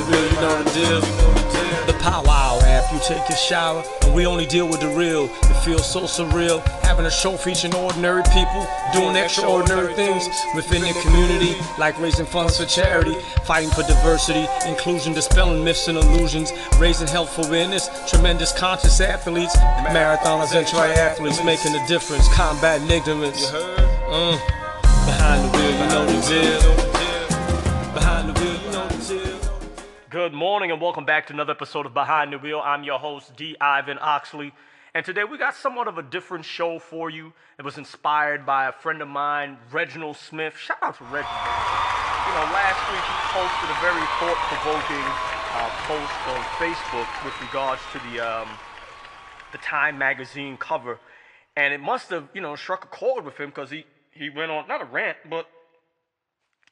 the real, you know the deal. The powwow after you take a shower, and we only deal with the real. It feels so surreal having a show featuring ordinary people doing extraordinary things within their community, like raising funds for charity, fighting for diversity, inclusion, dispelling myths and illusions, raising health awareness, tremendous conscious athletes, marathoners and triathletes making a difference, combating ignorance. Mm. Behind the wheel, you know the deal. Good morning and welcome back to another episode of Behind the Wheel. I'm your host, D. Ivan Oxley. And today we got somewhat of a different show for you. It was inspired by a friend of mine, Reginald Smith. Shout out to Reginald. You know, last week he posted a very thought-provoking uh, post on Facebook with regards to the um, the Time magazine cover, and it must have you know struck a chord with him because he he went on not a rant, but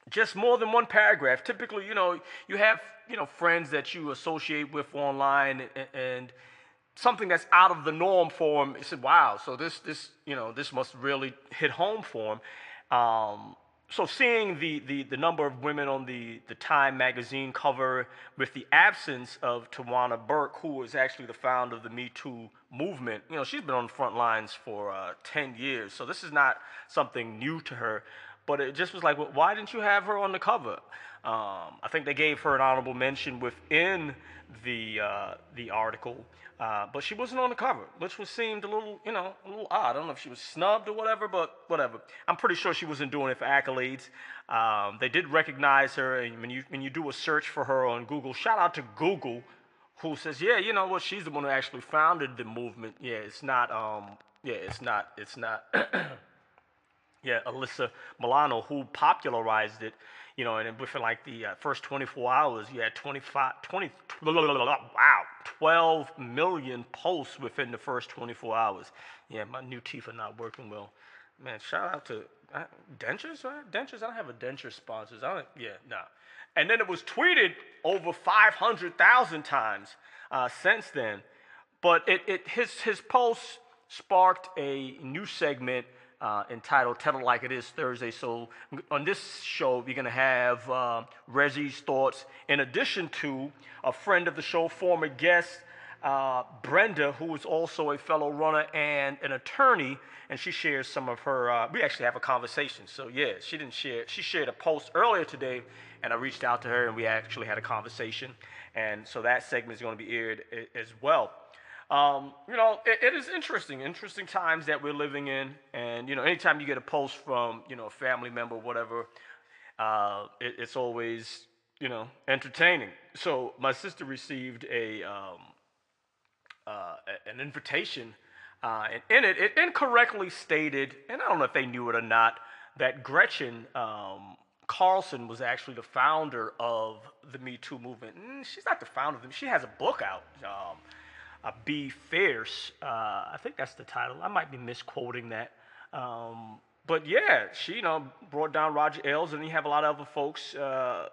just more than one paragraph. Typically, you know, you have you know friends that you associate with online, and, and something that's out of the norm for him. He said, "Wow, so this this you know this must really hit home for him." Um, so seeing the, the the number of women on the the Time magazine cover with the absence of Tarana Burke, who is actually the founder of the Me Too movement, you know, she's been on the front lines for uh, 10 years, so this is not something new to her. But it just was like, well, why didn't you have her on the cover? Um, I think they gave her an honorable mention within the uh, the article, uh, but she wasn't on the cover, which was seemed a little, you know, a little odd. I don't know if she was snubbed or whatever, but whatever. I'm pretty sure she wasn't doing it for accolades. Um, they did recognize her, and when you when you do a search for her on Google, shout out to Google, who says, yeah, you know what, she's the one who actually founded the movement. Yeah, it's not, um, yeah, it's not, it's not. yeah, Alyssa Milano, who popularized it, you know, and within like the uh, first 24 hours, you had 25, 20, wow, 12 million posts within the first 24 hours. Yeah, my new teeth are not working well. Man, shout out to uh, dentures, right? Dentures, I don't have a denture sponsors. I don't, yeah, no. Nah. And then it was tweeted over 500,000 times uh, since then. But it, it his his post sparked a new segment uh, entitled Tell Like It Is Thursday. So on this show, we're going to have uh, Reggie's thoughts, in addition to a friend of the show, former guest, uh, Brenda, who is also a fellow runner and an attorney, and she shares some of her. Uh, we actually have a conversation. So yeah, she didn't share. She shared a post earlier today, and I reached out to her, and we actually had a conversation. And so that segment is going to be aired as well. Um, you know, it, it is interesting, interesting times that we're living in. And, you know, anytime you get a post from, you know, a family member, whatever, uh, it, it's always, you know, entertaining. So my sister received a, um, uh, an invitation, uh, and in it, it incorrectly stated, and I don't know if they knew it or not, that Gretchen um, Carlson was actually the founder of the Me Too movement. Mm, she's not the founder of them. She has a book out. Um, uh, Be Fierce. Uh, I think that's the title. I might be misquoting that. Um, but yeah, she you know brought down Roger Ailes, and you have a lot of other folks uh,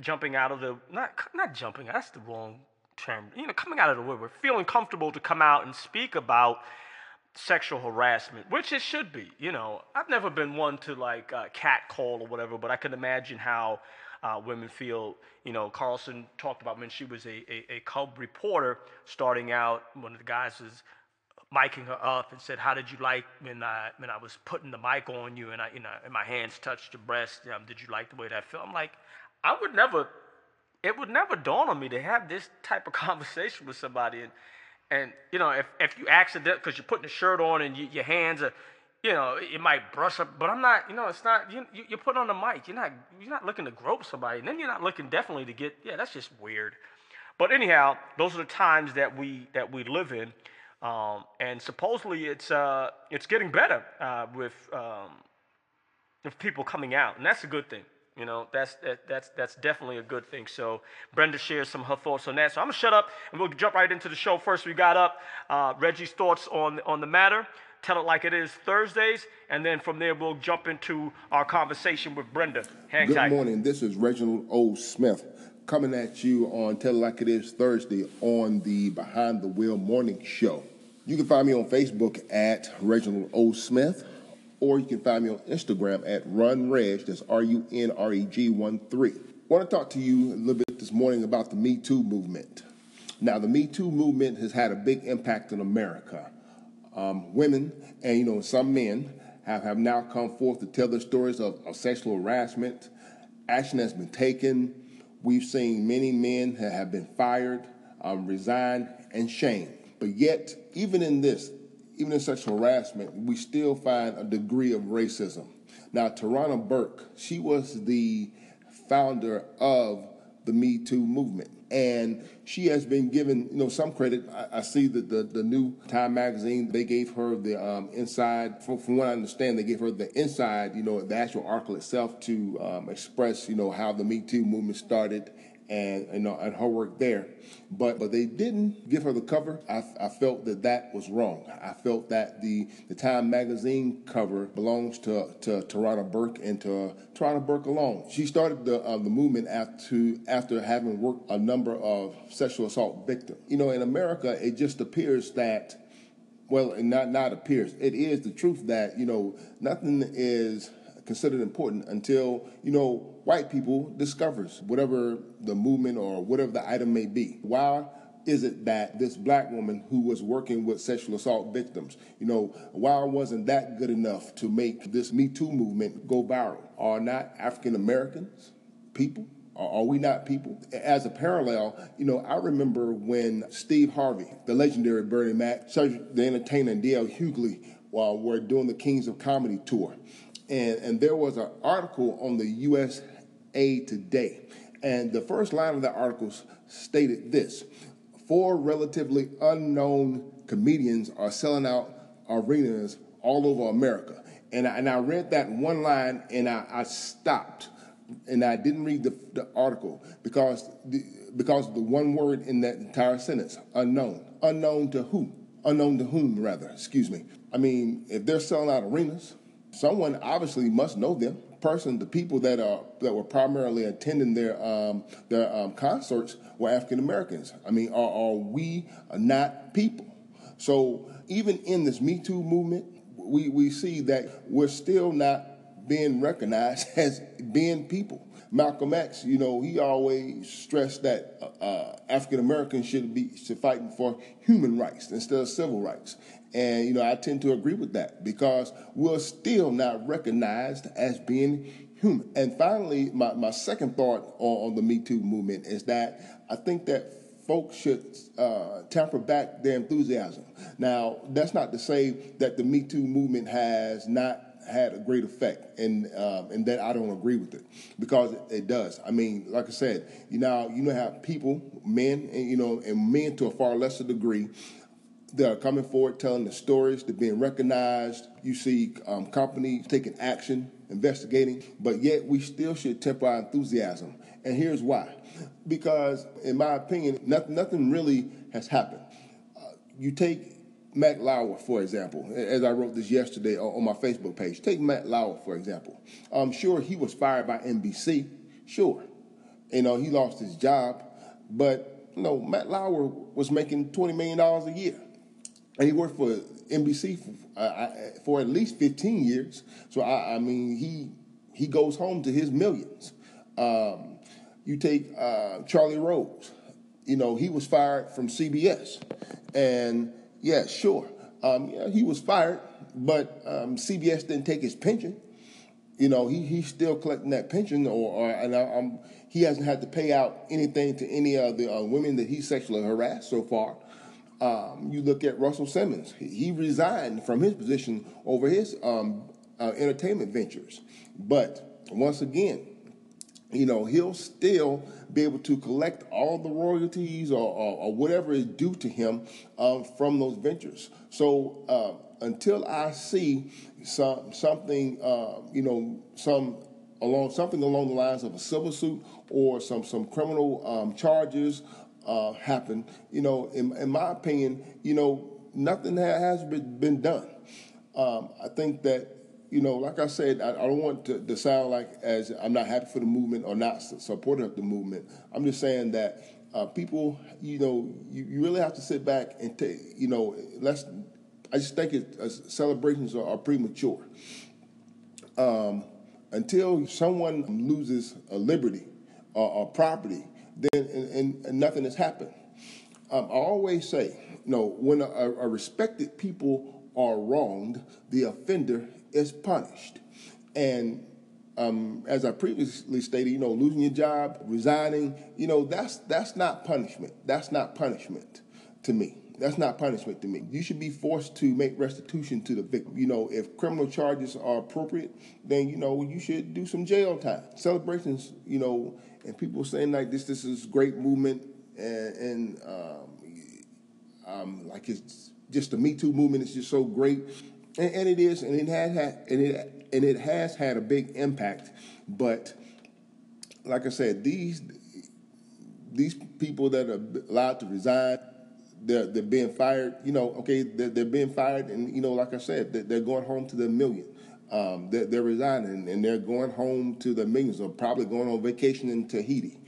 jumping out of the not not jumping. That's the wrong term. You know, coming out of the woodwork, feeling comfortable to come out and speak about sexual harassment, which it should be. You know, I've never been one to like uh, cat call or whatever, but I can imagine how uh, women feel. You know, Carlson talked about when she was a, a, a Cub reporter starting out, one of the guys was miking her up and said, "How did you like when I when I was putting the mic on you and I you know and my hands touched your breast? Um, did you like the way that felt?" I'm like, I would never, it would never dawn on me to have this type of conversation with somebody and. And you know, if, if you accident because you're putting a shirt on and you, your hands are you know, it might brush up, but I'm not, you know, it's not, you, you, put on the mic. You're not, you're not looking to grope somebody. And then you're not looking definitely to get, yeah, that's just weird. But anyhow, those are the times that we, that we live in. Um, and supposedly it's, uh, it's getting better uh, with, um, with people coming out. And that's a good thing. You know, that's, that, that's, that's definitely a good thing. So Brenda shares some of her thoughts on that. So I'm going to shut up and we'll jump right into the show. First, we got up uh, Reggie's thoughts on, on the matter. Tell It Like It Is Thursdays, and then from there we'll jump into our conversation with Brenda. Hang Good tight. morning. This is Reginald O. Smith coming at you on Tell It Like It Is Thursday on the Behind the Wheel Morning Show. You can find me on Facebook at Reginald O. Smith, or you can find me on Instagram at RunReg, that's R U N R E G 1 3. want to talk to you a little bit this morning about the Me Too movement. Now, the Me Too movement has had a big impact in America. Um, women and you know some men have, have now come forth to tell their stories of, of sexual harassment. Action has been taken. We've seen many men that have been fired, um, resigned, and shamed. But yet, even in this, even in sexual harassment, we still find a degree of racism. Now, Tarana Burke, she was the founder of the Me Too movement. And she has been given, you know, some credit. I, I see that the, the new Time magazine, they gave her the um, inside, from, from what I understand, they gave her the inside, you know, the actual article itself to um, express, you know, how the Me Too movement started and you know and her work there. But but they didn't give her the cover. I, I felt that that was wrong. I felt that the the Time magazine cover belongs to to Tarana Burke and to Tarana Burke alone. She started the uh, the movement after after having worked a number of sexual assault victims. You know in America it just appears that well, not not appears. It is the truth that you know nothing is considered important until you know white people discovers whatever the movement or whatever the item may be. Why is it that this black woman who was working with sexual assault victims, you know, why wasn't that good enough to make this Me Too movement go viral? Are not African Americans people? Are we not people? As a parallel, you know, I remember when Steve Harvey, the legendary Bernie Mac, the entertainer, and D.L. Hughley uh, were doing the Kings of Comedy tour and, and there was an article on the USA Today. And the first line of the article stated this Four relatively unknown comedians are selling out arenas all over America. And I, and I read that one line and I, I stopped and I didn't read the, the article because the, because of the one word in that entire sentence unknown. Unknown to who? Unknown to whom, rather, excuse me. I mean, if they're selling out arenas, someone obviously must know them. Person, the people that are that were primarily attending their um, their um, concerts were African Americans. I mean, are, are we not people? So even in this Me Too movement, we we see that we're still not being recognized as being people. Malcolm X, you know, he always stressed that uh, uh African Americans should be should fight for human rights instead of civil rights. And you know, I tend to agree with that because we're still not recognized as being human. And finally, my, my second thought on, on the Me Too movement is that I think that folks should uh, temper back their enthusiasm. Now, that's not to say that the Me Too movement has not had a great effect, and um, and that I don't agree with it because it, it, does. I mean, like I said, you know, you know, have people, men, and you know, and men to a far lesser degree, that are coming forward telling the stories, they're being recognized. You see um, companies taking action, investigating, but yet we still should temper our enthusiasm. And here's why. Because, in my opinion, nothing, nothing really has happened. Uh, you take Matt Lauer, for example, as I wrote this yesterday on my Facebook page. Take Matt Lauer, for example. I'm sure he was fired by NBC. Sure. You know, he lost his job. But, you know, Matt Lauer was making $20 million a year and he worked for NBC for, uh, for at least 15 years. So I, I, mean, he he goes home to his millions. Um, you take uh, Charlie Rose. You know, he was fired from CBS, and yeah, sure, um, yeah, he was fired, but um, CBS didn't take his pension. You know, he he's still collecting that pension, or, or and I, he hasn't had to pay out anything to any of the uh, women that he sexually harassed so far. Um, you look at Russell Simmons; he resigned from his position over his um, uh, entertainment ventures. But once again, you know he'll still be able to collect all the royalties or, or, or whatever is due to him um, from those ventures. So uh, until I see some something, uh, you know, some along something along the lines of a civil suit or some some criminal um, charges uh, happen, you know, in, in, my opinion, you know, nothing has been done. Um, I think that, you know, like I said, I, I don't want to, to, sound like as I'm not happy for the movement or not supportive of the movement. I'm just saying that uh, people, you know, you, you, really have to sit back and take, you know, let's. I just think it, uh, celebrations are, are premature. Um, until someone loses a liberty or, or property, then and, and, and, nothing has happened. Um, I always say, you know, when a, a respected people are wronged, the offender is punished. And um, as I previously stated, you know, losing your job, resigning, you know, that's that's not punishment. That's not punishment to me. That's not punishment to me. You should be forced to make restitution to the victim. You know, if criminal charges are appropriate, then you know you should do some jail time. Celebrations, you know, and people saying like this, this is great movement, and, and um, um, like it's just the Me Too movement is just so great, and, and it is, and it had, had and it and it has had a big impact. But like I said, these these people that are allowed to resign, they're they're being fired. You know, okay, they're, they're being fired, and you know, like I said, they're, they're going home to the million. Um, they're, they're, resigning and they're going home to the millions, or probably going on vacation in Tahiti.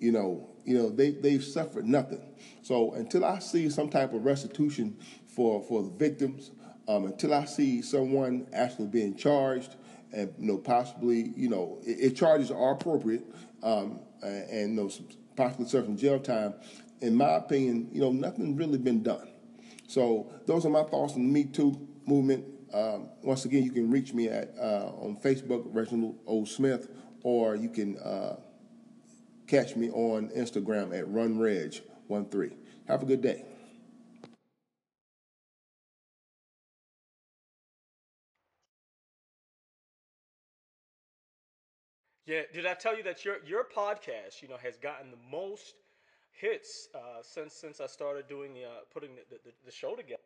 You know, you know, they they've suffered nothing. So until I see some type of restitution for for the victims, um, until I see someone actually being charged and you know possibly you know if charges are appropriate um, and you know possibly serving jail time, in my opinion, you know nothing really been done. So those are my thoughts on the Me Too movement. Um, once again, you can reach me at uh, on Facebook, Reginald O. Smith, or you can uh, catch me on Instagram at RunReg13. Have a good day. Yeah, did I tell you that your your podcast, you know, has gotten the most hits uh, since since I started doing the uh, putting the, the, the show together.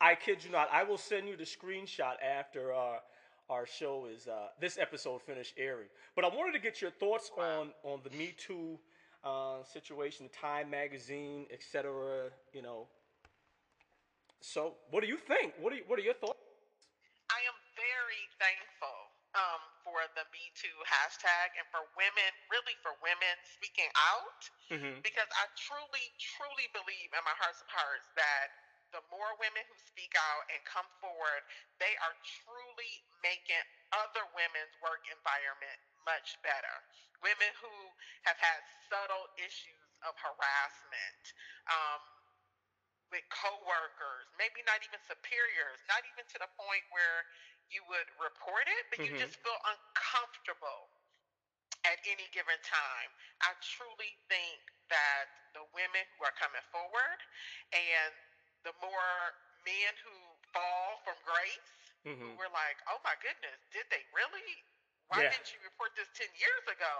I kid you not. I will send you the screenshot after our our show is uh, this episode finished airing. But I wanted to get your thoughts on on the Me Too uh, situation, the Time Magazine, etc. You know, so, what do you think? What are you, what are your thoughts? I am very thankful um, for the Me Too hashtag and for women, really for women speaking out, mm-hmm. because I truly, truly believe in my hearts of hearts that the more women who speak out and come forward, they are truly making other women's work environment much better. Women who have had subtle issues of harassment. Um, with coworkers, maybe not even superiors, not even to the point where you would report it, but mm-hmm. you just feel uncomfortable at any given time. I truly think that the women who are coming forward and the more men who fall from grace, mm-hmm. who were like, oh my goodness, did they really? Why yeah. didn't you report this 10 years ago?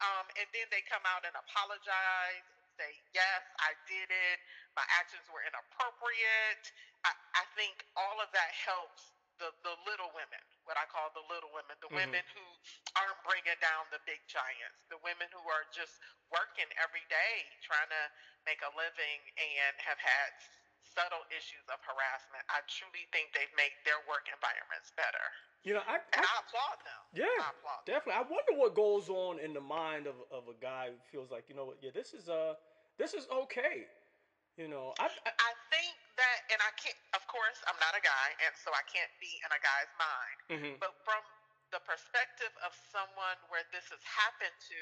Um, and then they come out and apologize say, yes, I did it. My actions were inappropriate. I, I think all of that helps the, the little women, what I call the little women, the mm-hmm. women who aren't bringing down the big giants, the women who are just working every day trying to make a living and have had subtle issues of harassment. I truly think they've made their work environments better. You know, I, and I, I applaud them. Yeah, I applaud definitely. Them. I wonder what goes on in the mind of, of a guy who feels like, you know what, yeah, this is uh this is okay. You know, I, I, I think that, and I can't. Of course, I'm not a guy, and so I can't be in a guy's mind. Mm-hmm. But from the perspective of someone where this has happened to,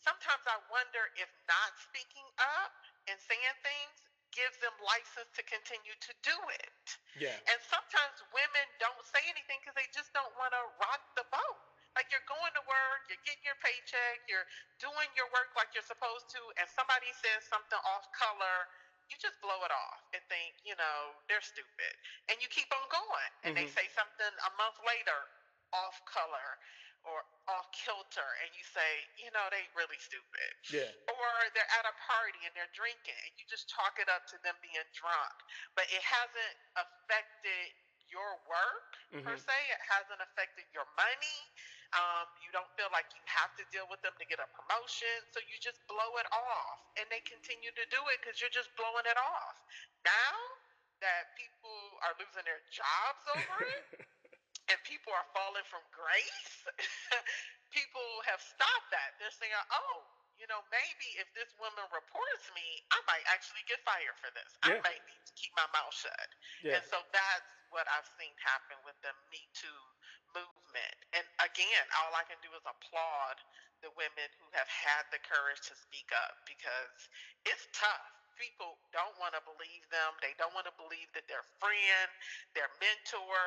sometimes I wonder if not speaking up and saying things gives them license to continue to do it. Yeah. And sometimes women don't say anything because they just don't want to rock the boat. Like you're going to work, you're getting your paycheck, you're doing your work like you're supposed to, and somebody says something off color, you just blow it off and think, you know, they're stupid. And you keep on going. And mm-hmm. they say something a month later, off color or off kilter, and you say, you know, they really stupid. Yeah. Or they're at a party and they're drinking, and you just chalk it up to them being drunk. But it hasn't affected your work mm-hmm. per se. It hasn't affected your money. Um, you don't feel like you have to deal with them to get a promotion, so you just blow it off, and they continue to do it because you're just blowing it off. Now that people are losing their jobs over it, and people are falling from grace, people have stopped that. They're saying, "Oh, you know, maybe if this woman reports me, I might actually get fired for this. I might need to keep my mouth shut. Yeah. And so that's what I've seen happen with the Me Too movement. And again, all I can do is applaud the women who have had the courage to speak up because it's tough. People don't want to believe them. They don't want to believe that their friend, their mentor,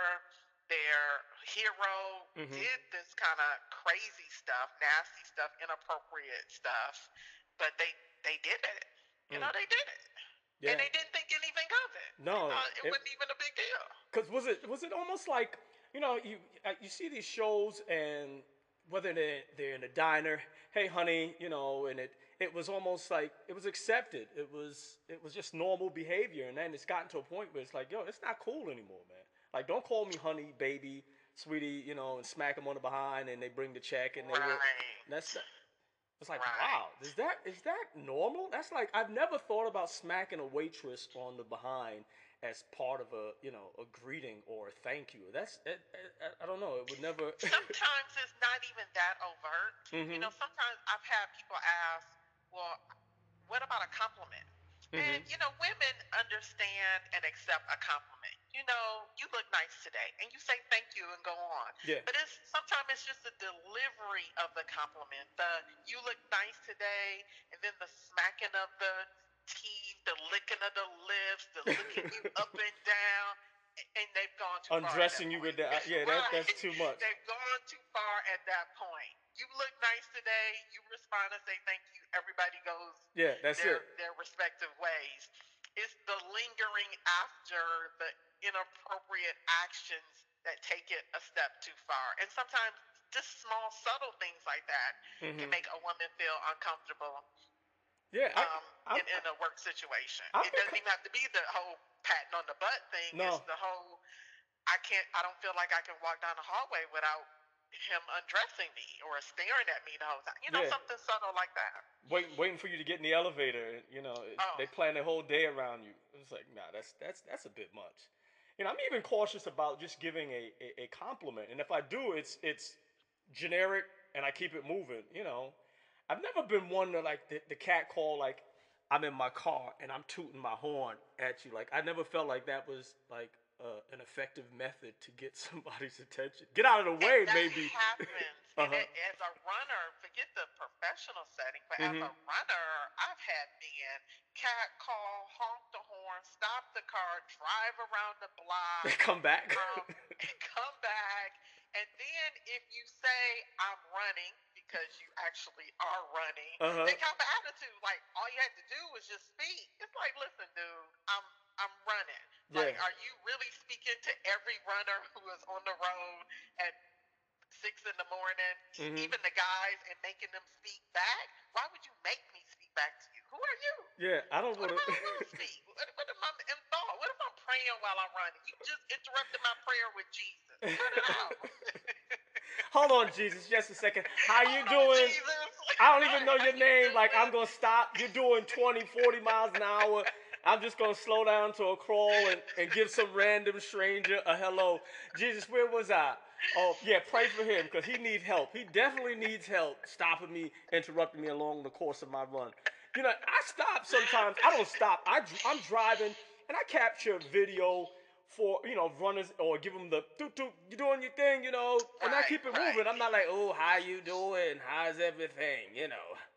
their hero Mhm. did this kind of crazy stuff, nasty stuff, inappropriate stuff, but they they did it. You know, Mm. they did it, Yeah. and they didn't think anything of it. No, Uh, it, it- wasn't even a big deal. Cause was it was it almost like you know you uh, you see these shows and whether they're they're in a diner, hey honey, you know, and it it was almost like it was accepted. It was it was just normal behavior, and then it's gotten to a point where it's like, yo, it's not cool anymore, man. Like, don't call me honey, baby, sweetie, you know, and smack them on the behind, and they bring the check, and they. Right. That's the- it's like Right. wow, is that is that normal? That's like I've never thought about smacking a waitress on the behind as part of a you know a greeting or a thank you. That's it, it, I- I don't know. It would never. sometimes it's not even that overt. You Mhm. know, sometimes I've had people ask, "Well, what about a compliment?" And Mhm. you know, women understand and accept a compliment. You know, you look nice today, and you say thank you and go on. Yeah. But it's sometimes it's just the delivery of the compliment. The you look nice today, and then the smacking of the teeth, the licking of the lips, the looking you up and down, and they've gone too far. at that Undressing you with the yeah, that, that's too much. They've gone too far at that point. You look nice today. You respond and say thank you. Everybody goes Yeah, that's their, it. their respective ways. It's the lingering after the inappropriate actions that take it a step too far. And sometimes just small, subtle things like that can Mhm. make a woman feel uncomfortable Yeah, I, um, I'm- in, in a work situation. I'm it doesn't even have to be the whole patting on the butt thing. No. It's the whole I can't I don't feel like I can walk down the hallway without him undressing me or staring at me the whole time. You know, Yeah. something subtle like that. waiting waiting for you to get in the elevator. You know, Oh. they plan the whole day around you. It's like, nah, that's that's that's a bit much. And I'm even cautious about just giving a, a, a compliment. And if I do, it's it's generic and I keep it moving. You know, I've never been one to like the, the cat call like I'm in my car and I'm tooting my horn at you. Like I never felt like that was like uh, an effective method to get somebody's attention. Get out of the way, maybe. happens. Uh-huh. And it, as a runner, forget the professional setting, but Mhm. as a runner, I've had men cat call, honk the horn, stop the car, drive around the block, They come back. um, come back. And then if you say I'm running because you actually are running, Uh-huh. they have an attitude like all you had to do was just speak. It's like, listen, dude, I'm I'm running. Like, are you really speaking to every runner who is on the road at six in the morning, Mhm. even the guys, and making them speak back? Why would you make me speak back to you? Who are you? yeah, I don't want I to to. speak? What, what if I'm in thought? What if I'm praying while I'm running? You just interrupted my prayer with Jesus. Cut it out. Hold on, Jesus, just a second. How you Hold doing? I don't even know your name. Like. I'm gonna stop. You're doing 20, 40 miles an hour. I'm just gonna slow down to a crawl and, and give some random stranger a hello. Jesus, where was I? Oh, yeah, pray for him because he needs help. He definitely needs help stopping me, interrupting me along the course of my run. You know, I stop sometimes. I don't stop. I, I'm driving and I capture video for, you know, runners or give them the, doot, doot, you doing your thing, you know, and I keep it right. moving. I'm not like, oh, how you doing? How's everything? You know.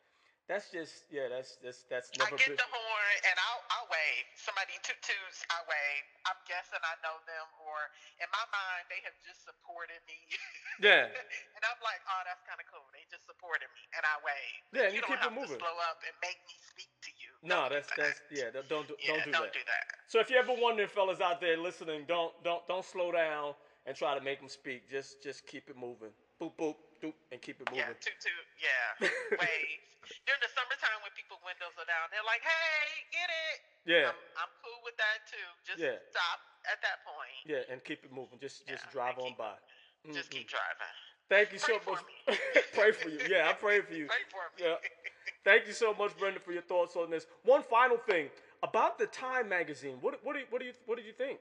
That's just yeah. That's that's that's I get been. the horn and I'll, I'll wave. Somebody toot toots, I wave. I'm guessing I know them, or in my mind, they have just supported me. Yeah. and I'm like, oh, that's kind of cool. They just supported me, and I wave. Yeah, and you don't keep it moving. Slow up and make me speak to you. No, Don't do that's that. that's yeah. Don't do, Yeah, don't do that. don't that. do that. So if you ever wondering, fellas out there listening, don't don't don't slow down and try to make them speak. Just just keep it moving. Boop boop doop and keep it moving. Yeah, toot toot. Yeah, wave. During the summertime when people windows are down, they're like, "Hey, get it." Yeah. I'm, I'm cool with that too. Just Yeah. stop at that point. Yeah, and keep it moving. Just just Yeah, drive on keep- by. Just Mm-mm. keep driving. Thank you so Pray for much. pray for you. Yeah, I pray for you. Pray for me. Yeah. Thank you so much, Brenda, for your thoughts on this. One final thing about the Time magazine. What what do you, what do you what did you think?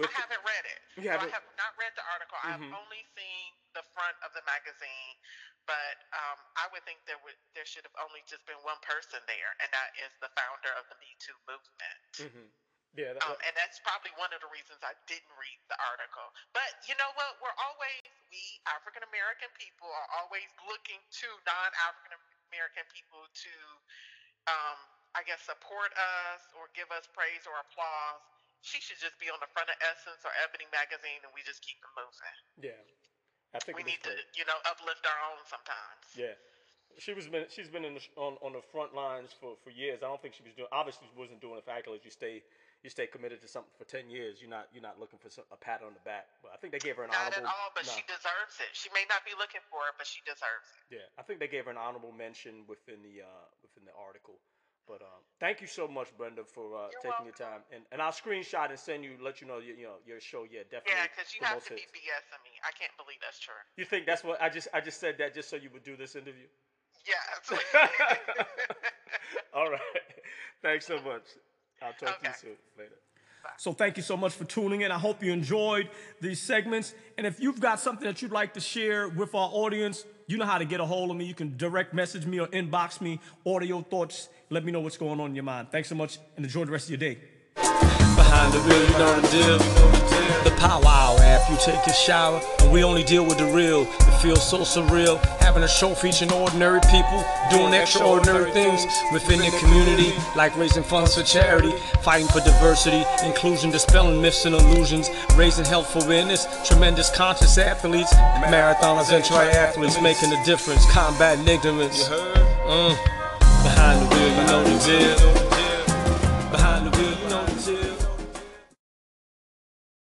I haven't read it. You haven't- I have not read the article. Mhm. I've only seen the front of the magazine, but um, I would think there would there should have only just been one person there, and that is the founder of the Me Too movement. Mm-hmm. Yeah, that, um, and that's probably one of the reasons I didn't read the article. But you know what? We're always we African American people are always looking to non African American people to, um, I guess, support us or give us praise or applause. She should just be on the front of Essence or Ebony magazine, and we just keep it moving. Yeah, I think we need to, you know, uplift our own sometimes. Yeah she was been she's been in the, on on the front lines for for years. I don't think she was doing obviously she wasn't doing it for accolades. You stay you stay committed to something for ten years, you're not you're not looking for some, a pat on the back. But I think they gave her an not honorable. Not at all, but no. she deserves it. She may not be looking for it, but she deserves it. Yeah, I think they gave her an honorable mention within the uh, within the article. But um, thank you so much, Brenda, for uh, taking welcome. your time. And and I'll screenshot and send you, let you know, you, you know, your show. Yeah, definitely. Yeah, because you have to hits. be BSing me. I can't believe that's true. You think that's what I just I just said that just so you would do this interview? Yes. All right. Thanks so much. I'll talk okay. to you soon. Later. So thank you so much for tuning in. I hope you enjoyed these segments. And if you've got something that you'd like to share with our audience, you know how to get a hold of me. You can direct message me or inbox me, your thoughts. Let me know what's going on in your mind. Thanks so much and enjoy the rest of your day. Behind the wheel, you know the deal. The powwow after you take your shower. And we only deal with the real. It feels so surreal. Having a show featuring ordinary people doing extraordinary things within their community, like raising funds for charity, fighting for diversity, inclusion, dispelling myths and illusions, raising health awareness, tremendous conscious athletes, marathoners and triathletes making a difference, combating ignorance. Mm. Behind the wheel, you know the deal.